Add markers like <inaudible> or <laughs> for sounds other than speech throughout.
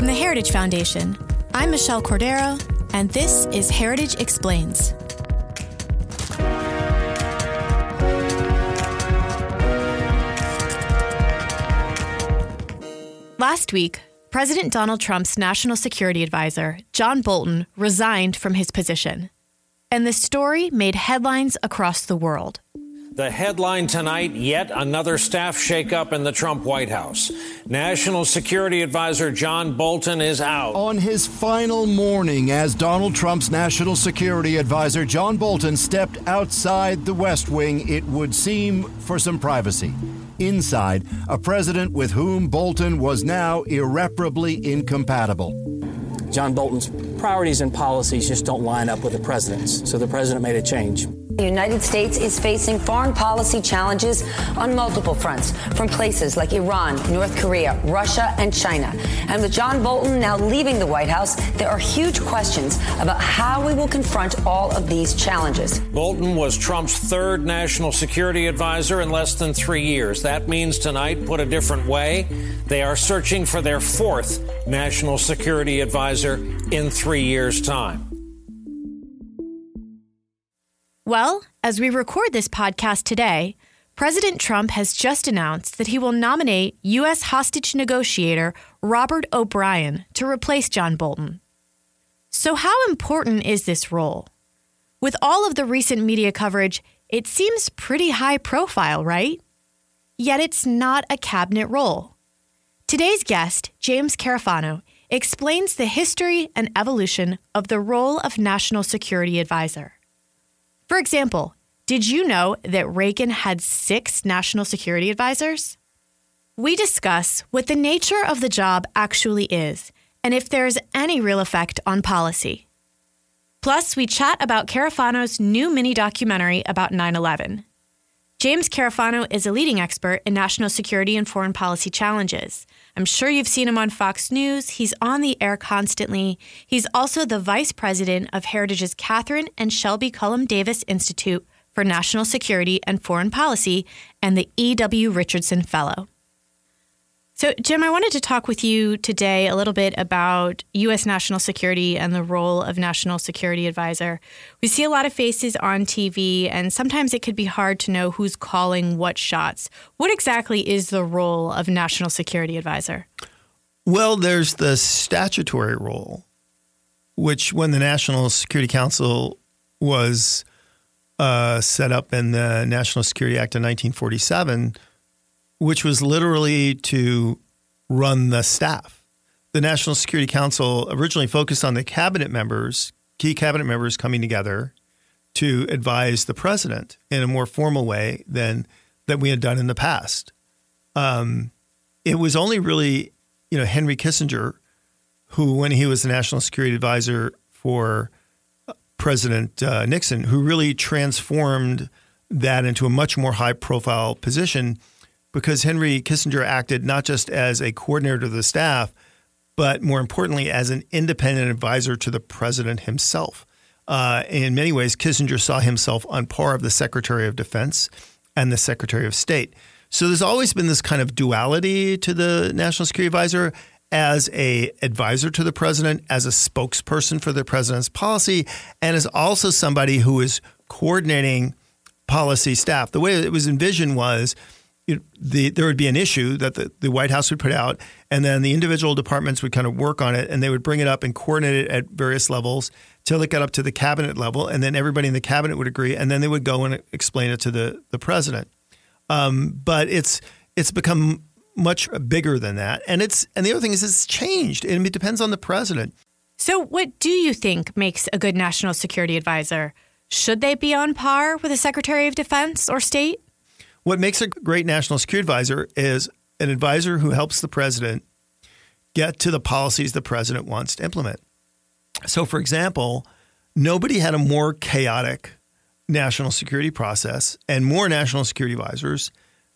From the Heritage Foundation, I'm Michelle Cordero, and this is Heritage Explains. Last week, President Donald Trump's national security advisor, John Bolton, resigned from his position. And the story made headlines across the world. The headline tonight yet another staff shakeup in the Trump White House. National Security Advisor John Bolton is out. On his final morning as Donald Trump's National Security Advisor, John Bolton stepped outside the West Wing, it would seem, for some privacy inside a president with whom Bolton was now irreparably incompatible. John Bolton's priorities and policies just don't line up with the president's, so the president made a change. The United States is facing foreign policy challenges on multiple fronts, from places like Iran, North Korea, Russia, and China. And with John Bolton now leaving the White House, there are huge questions about how we will confront all of these challenges. Bolton was Trump's third national security advisor in less than three years. That means tonight, put a different way, they are searching for their fourth national security advisor in three years' time. Well, as we record this podcast today, President Trump has just announced that he will nominate U.S. hostage negotiator Robert O'Brien to replace John Bolton. So, how important is this role? With all of the recent media coverage, it seems pretty high profile, right? Yet it's not a cabinet role. Today's guest, James Carafano, explains the history and evolution of the role of National Security Advisor. For example, did you know that Reagan had six national security advisors? We discuss what the nature of the job actually is and if there is any real effect on policy. Plus, we chat about Carafano's new mini documentary about 9 11. James Carafano is a leading expert in national security and foreign policy challenges. I'm sure you've seen him on Fox News. He's on the air constantly. He's also the vice president of Heritage's Catherine and Shelby Cullom Davis Institute for National Security and Foreign Policy and the E.W. Richardson Fellow. So, Jim, I wanted to talk with you today a little bit about U.S. national security and the role of National Security Advisor. We see a lot of faces on TV, and sometimes it could be hard to know who's calling what shots. What exactly is the role of National Security Advisor? Well, there's the statutory role, which when the National Security Council was uh, set up in the National Security Act of 1947 which was literally to run the staff. The National Security Council originally focused on the cabinet members, key cabinet members coming together to advise the president in a more formal way than that we had done in the past. Um, it was only really, you know, Henry Kissinger, who, when he was the national security advisor for uh, President uh, Nixon, who really transformed that into a much more high profile position because Henry Kissinger acted not just as a coordinator of the staff, but more importantly, as an independent advisor to the president himself. Uh, in many ways, Kissinger saw himself on par of the Secretary of Defense and the Secretary of State. So there's always been this kind of duality to the National Security Advisor as a advisor to the president, as a spokesperson for the president's policy, and as also somebody who is coordinating policy staff. The way it was envisioned was the, there would be an issue that the, the White House would put out, and then the individual departments would kind of work on it, and they would bring it up and coordinate it at various levels till it got up to the cabinet level, and then everybody in the cabinet would agree, and then they would go and explain it to the the president. Um, but it's it's become much bigger than that, and it's and the other thing is it's changed, and it depends on the president. So, what do you think makes a good national security advisor? Should they be on par with a Secretary of Defense or State? What makes a great national security advisor is an advisor who helps the president get to the policies the president wants to implement. So, for example, nobody had a more chaotic national security process and more national security advisors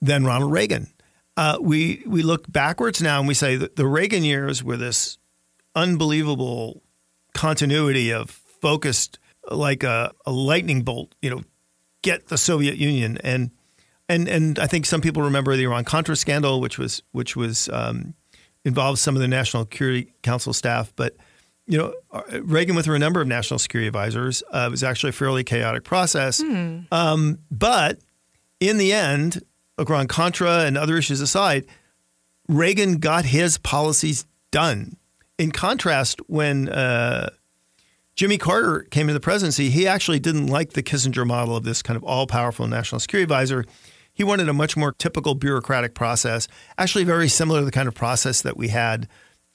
than Ronald Reagan. Uh, we we look backwards now and we say that the Reagan years were this unbelievable continuity of focused like a, a lightning bolt, you know, get the Soviet Union and and and I think some people remember the Iran Contra scandal, which was which was um, involved some of the National Security Council staff, but you know, uh, Reagan went through a number of national security advisors. Uh, it was actually a fairly chaotic process. Hmm. Um, but in the end, Iran Contra and other issues aside, Reagan got his policies done. In contrast, when uh, Jimmy Carter came into the presidency, he actually didn't like the Kissinger model of this kind of all powerful national security advisor. He wanted a much more typical bureaucratic process, actually very similar to the kind of process that we had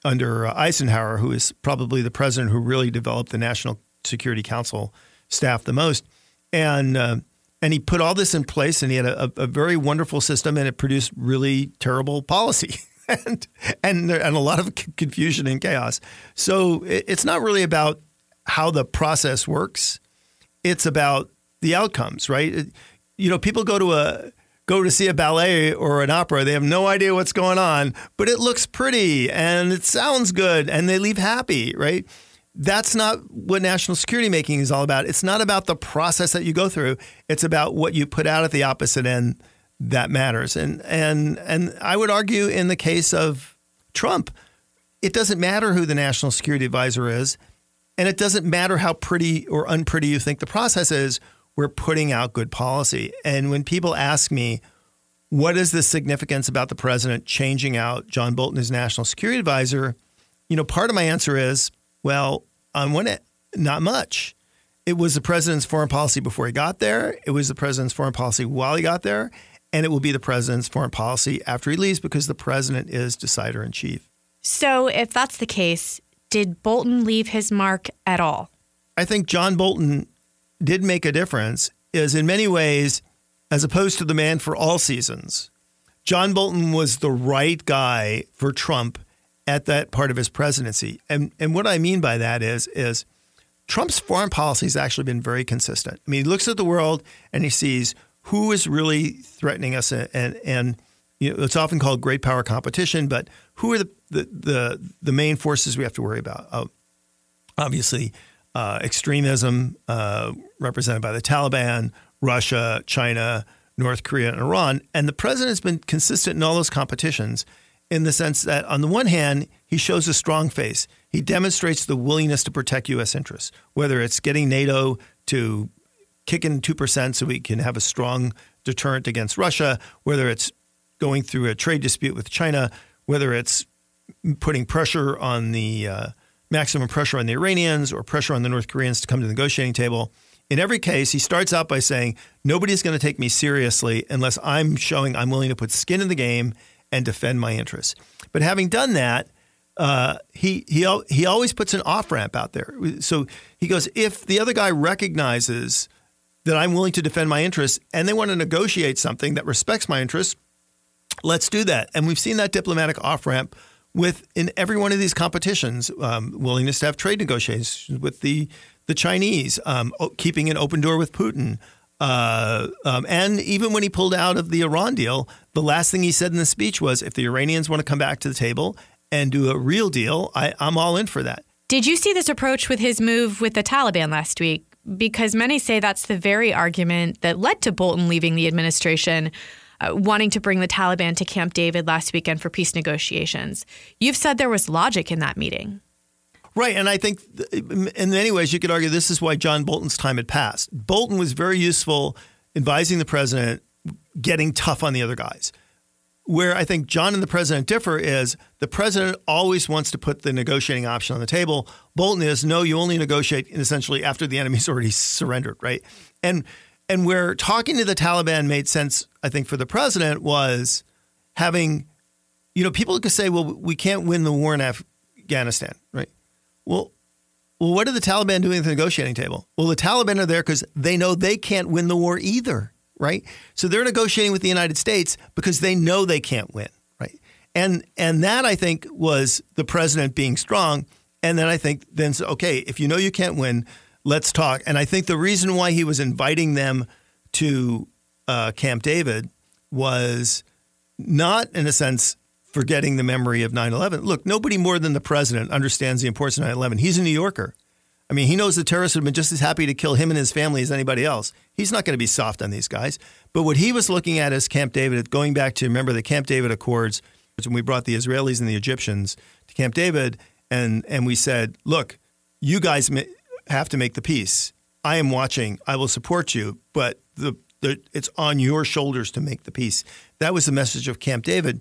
under uh, Eisenhower, who is probably the president who really developed the National Security Council staff the most. And uh, and he put all this in place, and he had a, a very wonderful system, and it produced really terrible policy. <laughs> and and and a lot of confusion and chaos. So it's not really about how the process works; it's about the outcomes, right? You know, people go to a go to see a ballet or an opera, they have no idea what's going on, but it looks pretty and it sounds good and they leave happy, right? That's not what national security making is all about. It's not about the process that you go through. It's about what you put out at the opposite end that matters. And and and I would argue in the case of Trump, it doesn't matter who the national security advisor is, and it doesn't matter how pretty or unpretty you think the process is we're putting out good policy. And when people ask me, what is the significance about the president changing out John Bolton as national security advisor? You know, part of my answer is, well, on one end, not much. It was the president's foreign policy before he got there. It was the president's foreign policy while he got there. And it will be the president's foreign policy after he leaves because the president is decider in chief. So, if that's the case, did Bolton leave his mark at all? I think John Bolton did make a difference is in many ways, as opposed to the man for all seasons, John Bolton was the right guy for Trump at that part of his presidency. And and what I mean by that is is Trump's foreign policy has actually been very consistent. I mean, he looks at the world and he sees who is really threatening us and and, and you know, it's often called great power competition, but who are the the the, the main forces we have to worry about? Uh, obviously, uh, extremism uh, represented by the Taliban, Russia, China, North Korea, and Iran. And the president has been consistent in all those competitions in the sense that, on the one hand, he shows a strong face. He demonstrates the willingness to protect U.S. interests, whether it's getting NATO to kick in 2% so we can have a strong deterrent against Russia, whether it's going through a trade dispute with China, whether it's putting pressure on the uh, maximum pressure on the Iranians or pressure on the North Koreans to come to the negotiating table. In every case, he starts out by saying, Nobody's going to take me seriously unless I'm showing I'm willing to put skin in the game and defend my interests. But having done that, uh, he he he always puts an off ramp out there. So he goes, if the other guy recognizes that I'm willing to defend my interests and they want to negotiate something that respects my interests, let's do that. And we've seen that diplomatic off ramp with in every one of these competitions, um, willingness to have trade negotiations with the the Chinese, um, keeping an open door with Putin. Uh, um, and even when he pulled out of the Iran deal, the last thing he said in the speech was, if the Iranians want to come back to the table and do a real deal, I, I'm all in for that. Did you see this approach with his move with the Taliban last week? Because many say that's the very argument that led to Bolton leaving the administration uh, wanting to bring the Taliban to Camp David last weekend for peace negotiations. You've said there was logic in that meeting. Right. And I think in many ways, you could argue this is why John Bolton's time had passed. Bolton was very useful advising the president, getting tough on the other guys. Where I think John and the president differ is the president always wants to put the negotiating option on the table. Bolton is no, you only negotiate essentially after the enemy's <laughs> already surrendered, right? And and where talking to the Taliban made sense, I think, for the president was having, you know, people could say, well, we can't win the war in Afghanistan, right? Well, well, what are the Taliban doing at the negotiating table? Well, the Taliban are there because they know they can't win the war either, right? So they're negotiating with the United States because they know they can't win, right? And and that I think was the president being strong. And then I think then okay, if you know you can't win, let's talk. And I think the reason why he was inviting them to uh, Camp David was not, in a sense, forgetting the memory of 9 11. Look, nobody more than the president understands the importance of 9 11. He's a New Yorker. I mean, he knows the terrorists would have been just as happy to kill him and his family as anybody else. He's not going to be soft on these guys. But what he was looking at as Camp David, going back to remember the Camp David Accords when we brought the Israelis and the Egyptians to Camp David, and and we said, look, you guys have to make the peace. I am watching. I will support you, but the, the it's on your shoulders to make the peace. That was the message of Camp David.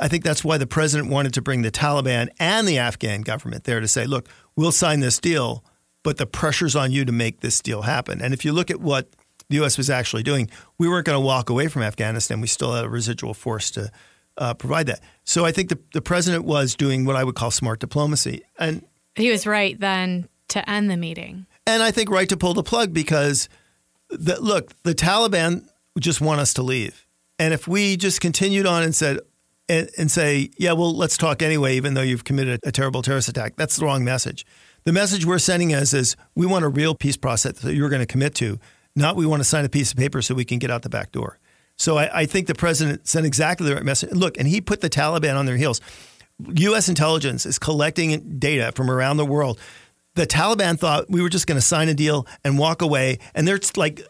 I think that's why the president wanted to bring the Taliban and the Afghan government there to say, look, we'll sign this deal, but the pressure's on you to make this deal happen. And if you look at what the U.S. was actually doing, we weren't going to walk away from Afghanistan. We still had a residual force to uh, provide that. So I think the, the president was doing what I would call smart diplomacy. And he was right then to end the meeting. And I think right to pull the plug because, the, look, the Taliban just want us to leave. And if we just continued on and said, and, and, say, yeah, well, let's talk anyway, even though you've committed a terrible terrorist attack, that's the wrong message. The message we're sending is, is we want a real peace process that you're going to commit to, not we want to sign a piece of paper so we can get out the back door. So I, I think the president sent exactly the right message. Look, and he put the Taliban on their heels. U.S. intelligence is collecting data from around the world. The Taliban thought we were just going to sign a deal and walk away, and they're like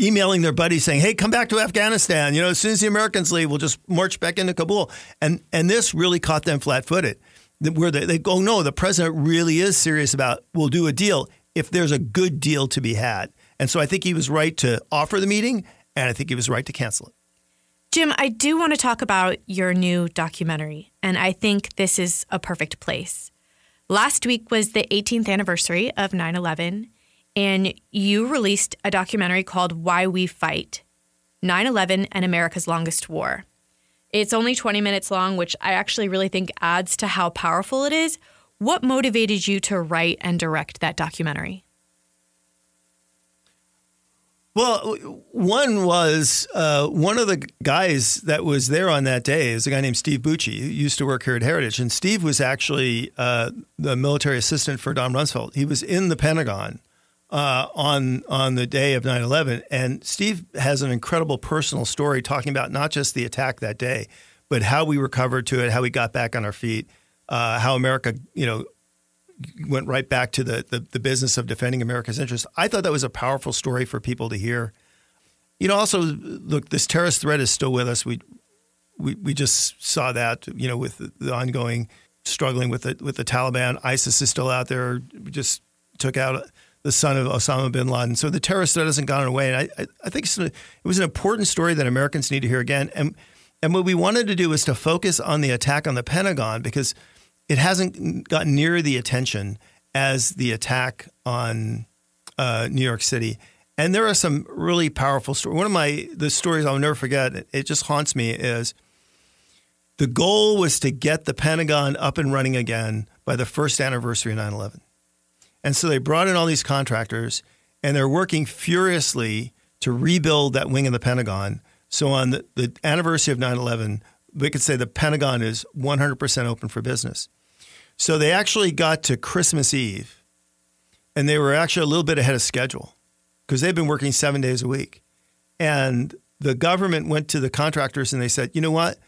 emailing their buddies saying, "Hey, come back to Afghanistan. You know, as soon as the Americans leave, we'll just march back into Kabul." And and this really caught them flat-footed. Where they, they go, oh, no, the president really is serious about we'll do a deal if there's a good deal to be had. And so I think he was right to offer the meeting, and I think he was right to cancel it. Jim, I do want to talk about your new documentary, and I think this is a perfect place. Last week was the 18th anniversary of 9 11, and you released a documentary called Why We Fight 9 11 and America's Longest War. It's only 20 minutes long, which I actually really think adds to how powerful it is. What motivated you to write and direct that documentary? Well, one was uh, one of the guys that was there on that day is a guy named Steve Bucci, who used to work here at Heritage. And Steve was actually uh, the military assistant for Don Rumsfeld. He was in the Pentagon uh, on on the day of 9 11. And Steve has an incredible personal story talking about not just the attack that day, but how we recovered to it, how we got back on our feet, uh, how America, you know, went right back to the, the, the business of defending America's interests. I thought that was a powerful story for people to hear. You know, also look, this terrorist threat is still with us. We we we just saw that, you know, with the, ongoing struggling with the with the Taliban. ISIS is still out there. We just took out the son of Osama bin Laden. So the terrorist threat hasn't gone away. And I, I, I think it was an important story that Americans need to hear again. And and what we wanted to do was to focus on the attack on the Pentagon because – it hasn't gotten near the attention as the attack on uh, New York City. And there are some really powerful stories. One of my the stories I'll never forget. It just haunts me. Is the goal was to get the Pentagon up and running again by the first anniversary of 9/11, and so they brought in all these contractors, and they're working furiously to rebuild that wing of the Pentagon. So on the, the anniversary of 9/11, we could say the Pentagon is 100% open for business. So they actually got to Christmas Eve and they were actually a little bit ahead of schedule because they've been working seven days a week. And the government went to the contractors and they said, you know what?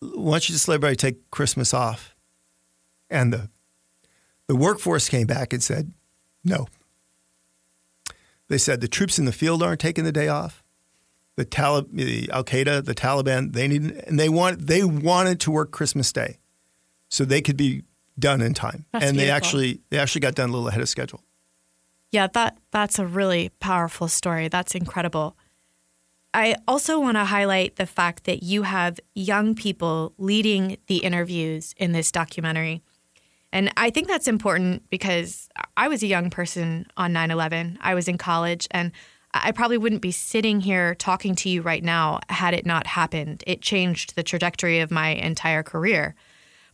Why don't you just let everybody take Christmas off? And the, the workforce came back and said, no. They said the troops in the field aren't taking the day off. The Talib, the Al Qaeda, the Taliban, they need, and they want, they wanted to work Christmas Day, so they could be done in time, that's and beautiful. they actually they actually got done a little ahead of schedule. Yeah, that that's a really powerful story. That's incredible. I also want to highlight the fact that you have young people leading the interviews in this documentary. And I think that's important because I was a young person on 9 11. I was in college, and I probably wouldn't be sitting here talking to you right now had it not happened. It changed the trajectory of my entire career.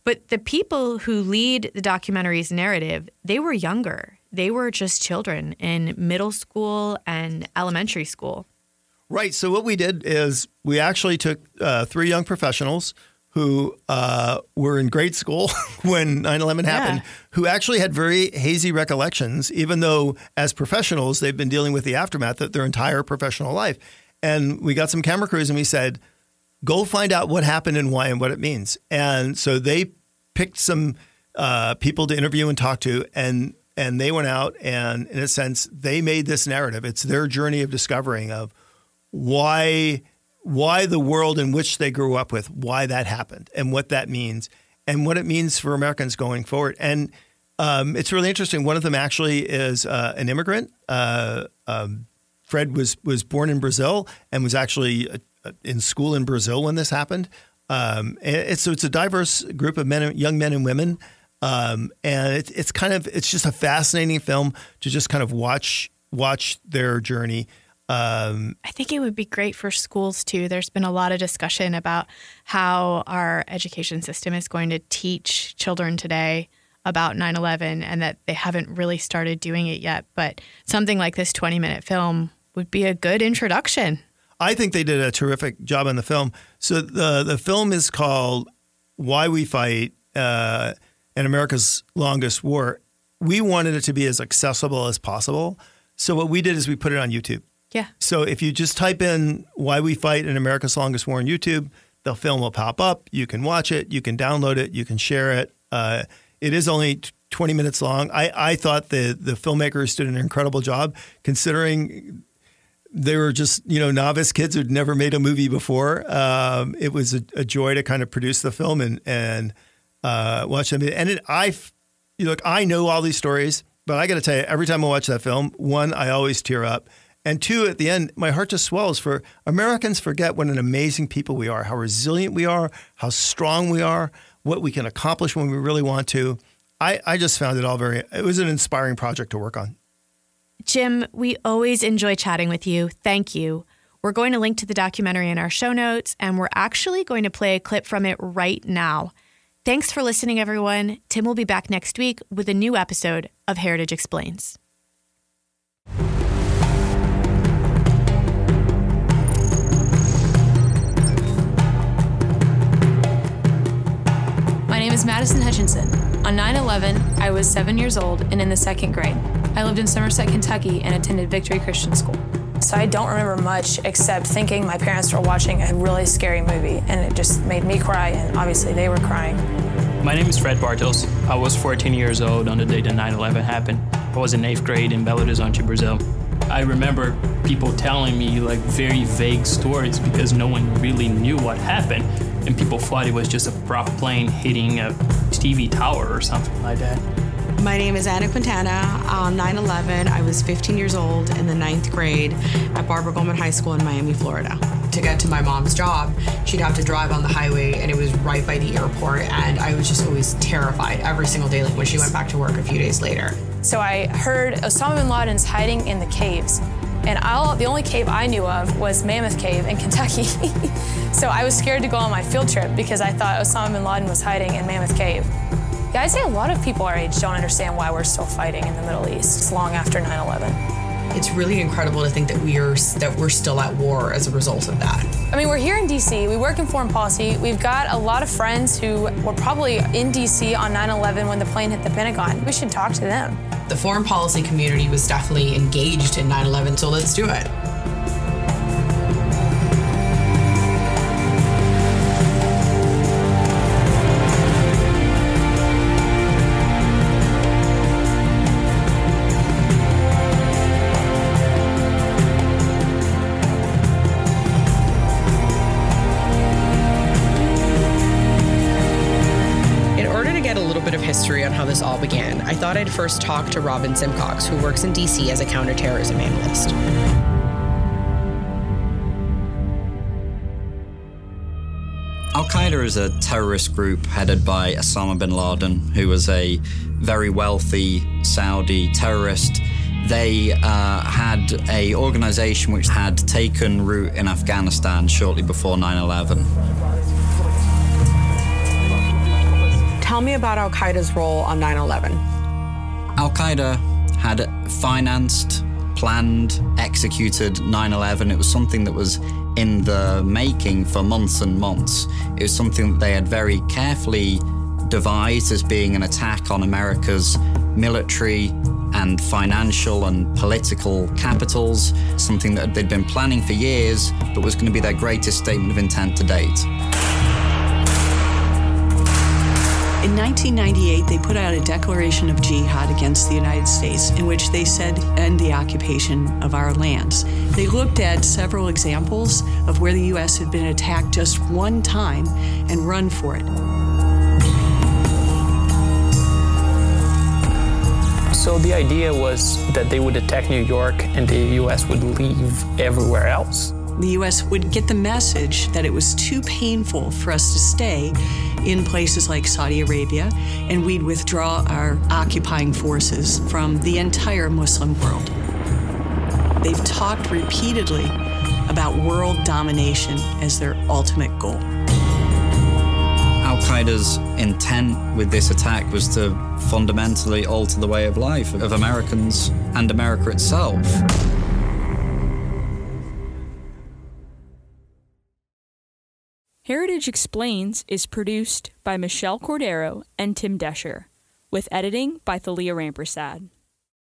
But the people who lead the documentary's narrative, they were younger. They were just children in middle school and elementary school. Right. So what we did is we actually took uh, three young professionals who uh, were in grade school <laughs> when 9/11 happened, yeah. who actually had very hazy recollections, even though as professionals they've been dealing with the aftermath of their entire professional life. And we got some camera crews and we said, go find out what happened and why and what it means. And so they picked some uh, people to interview and talk to, and and they went out and, in a sense, they made this narrative. It's their journey of discovering of why why the world in which they grew up with, why that happened, and what that means, and what it means for Americans going forward. And um, it's really interesting. One of them actually is uh, an immigrant. Uh, um, Fred was was born in Brazil and was actually uh, in school in Brazil when this happened. Um, it's, so it's a diverse group of men, young men and women, um, and it, it's kind of it's just a fascinating film to just kind of watch watch their journey. Um, I think it would be great for schools too. There's been a lot of discussion about how our education system is going to teach children today about 9 11 and that they haven't really started doing it yet. But something like this 20 minute film would be a good introduction. I think they did a terrific job on the film. So the the film is called "Why We Fight" uh, and America's Longest War. We wanted it to be as accessible as possible. So what we did is we put it on YouTube. Yeah. So if you just type in "Why We Fight" and America's Longest War on YouTube, the film will pop up. You can watch it. You can download it. You can share it. Uh, it is only 20 minutes long. I, I thought the the filmmakers did an incredible job considering they were just you know novice kids who'd never made a movie before. Um, it was a, a, joy to kind of produce the film and and uh, watch them. And it, I, you look, I know all these stories, but I got to tell you, every time I watch that film, one, I always tear up, and two, at the end, my heart just swells. For Americans forget what an amazing people we are, how resilient we are, how strong we are, what we can accomplish when we really want to. I, I just found it all very. It was an inspiring project to work on. Jim, we always enjoy chatting with you. Thank you. We're going to link to the documentary in our show notes, and we're actually going to play a clip from it right now. Thanks for listening, everyone. Tim will be back next week with a new episode of Heritage Explains. My name is Madison Hutchinson. On 9 11, I was seven years old and in the second grade. I lived in Somerset, Kentucky, and attended Victory Christian School. So I don't remember much except thinking my parents were watching a really scary movie, and it just made me cry, and obviously they were crying. My name is Fred Bartels. I was 14 years old on the day that 9 11 happened. I was in eighth grade in Belo Horizonte, Brazil. I remember people telling me like very vague stories because no one really knew what happened, and people thought it was just a prop plane hitting a TV tower or something like that. My name is Anna Quintana. On 9 11, I was 15 years old in the ninth grade at Barbara Goldman High School in Miami, Florida. To get to my mom's job, she'd have to drive on the highway, and it was right by the airport. And I was just always terrified every single day, like when she went back to work a few days later. So I heard Osama bin Laden's hiding in the caves. And the only cave I knew of was Mammoth Cave in <laughs> Kentucky. so I was scared to go on my field trip because I thought Osama bin Laden was hiding in Mammoth Cave. Yeah, I'd say a lot of people our age don't understand why we're still fighting in the Middle East. It's long after 9/11. It's really incredible to think that we are that we're still at war as a result of that. I mean, we're here in D.C. We work in foreign policy. We've got a lot of friends who were probably in D.C. on 9/11 when the plane hit the Pentagon. We should talk to them. The foreign policy community was definitely engaged in 9/11, so let's do it. Thought I'd first talk to Robin Simcox, who works in DC as a counterterrorism analyst. Al Qaeda is a terrorist group headed by Osama bin Laden, who was a very wealthy Saudi terrorist. They uh, had a organization which had taken root in Afghanistan shortly before 9 11. Tell me about Al Qaeda's role on 9 11. Al Qaeda had financed, planned, executed 9 11. It was something that was in the making for months and months. It was something that they had very carefully devised as being an attack on America's military and financial and political capitals, something that they'd been planning for years, but was going to be their greatest statement of intent to date. In 1998, they put out a declaration of jihad against the United States in which they said end the occupation of our lands. They looked at several examples of where the U.S. had been attacked just one time and run for it. So the idea was that they would attack New York and the US would leave everywhere else. The U.S. would get the message that it was too painful for us to stay in places like Saudi Arabia, and we'd withdraw our occupying forces from the entire Muslim world. They've talked repeatedly about world domination as their ultimate goal. Al Qaeda's intent with this attack was to fundamentally alter the way of life of Americans and America itself. Heritage Explains is produced by Michelle Cordero and Tim Doescher, with editing by Thalia Rampersad.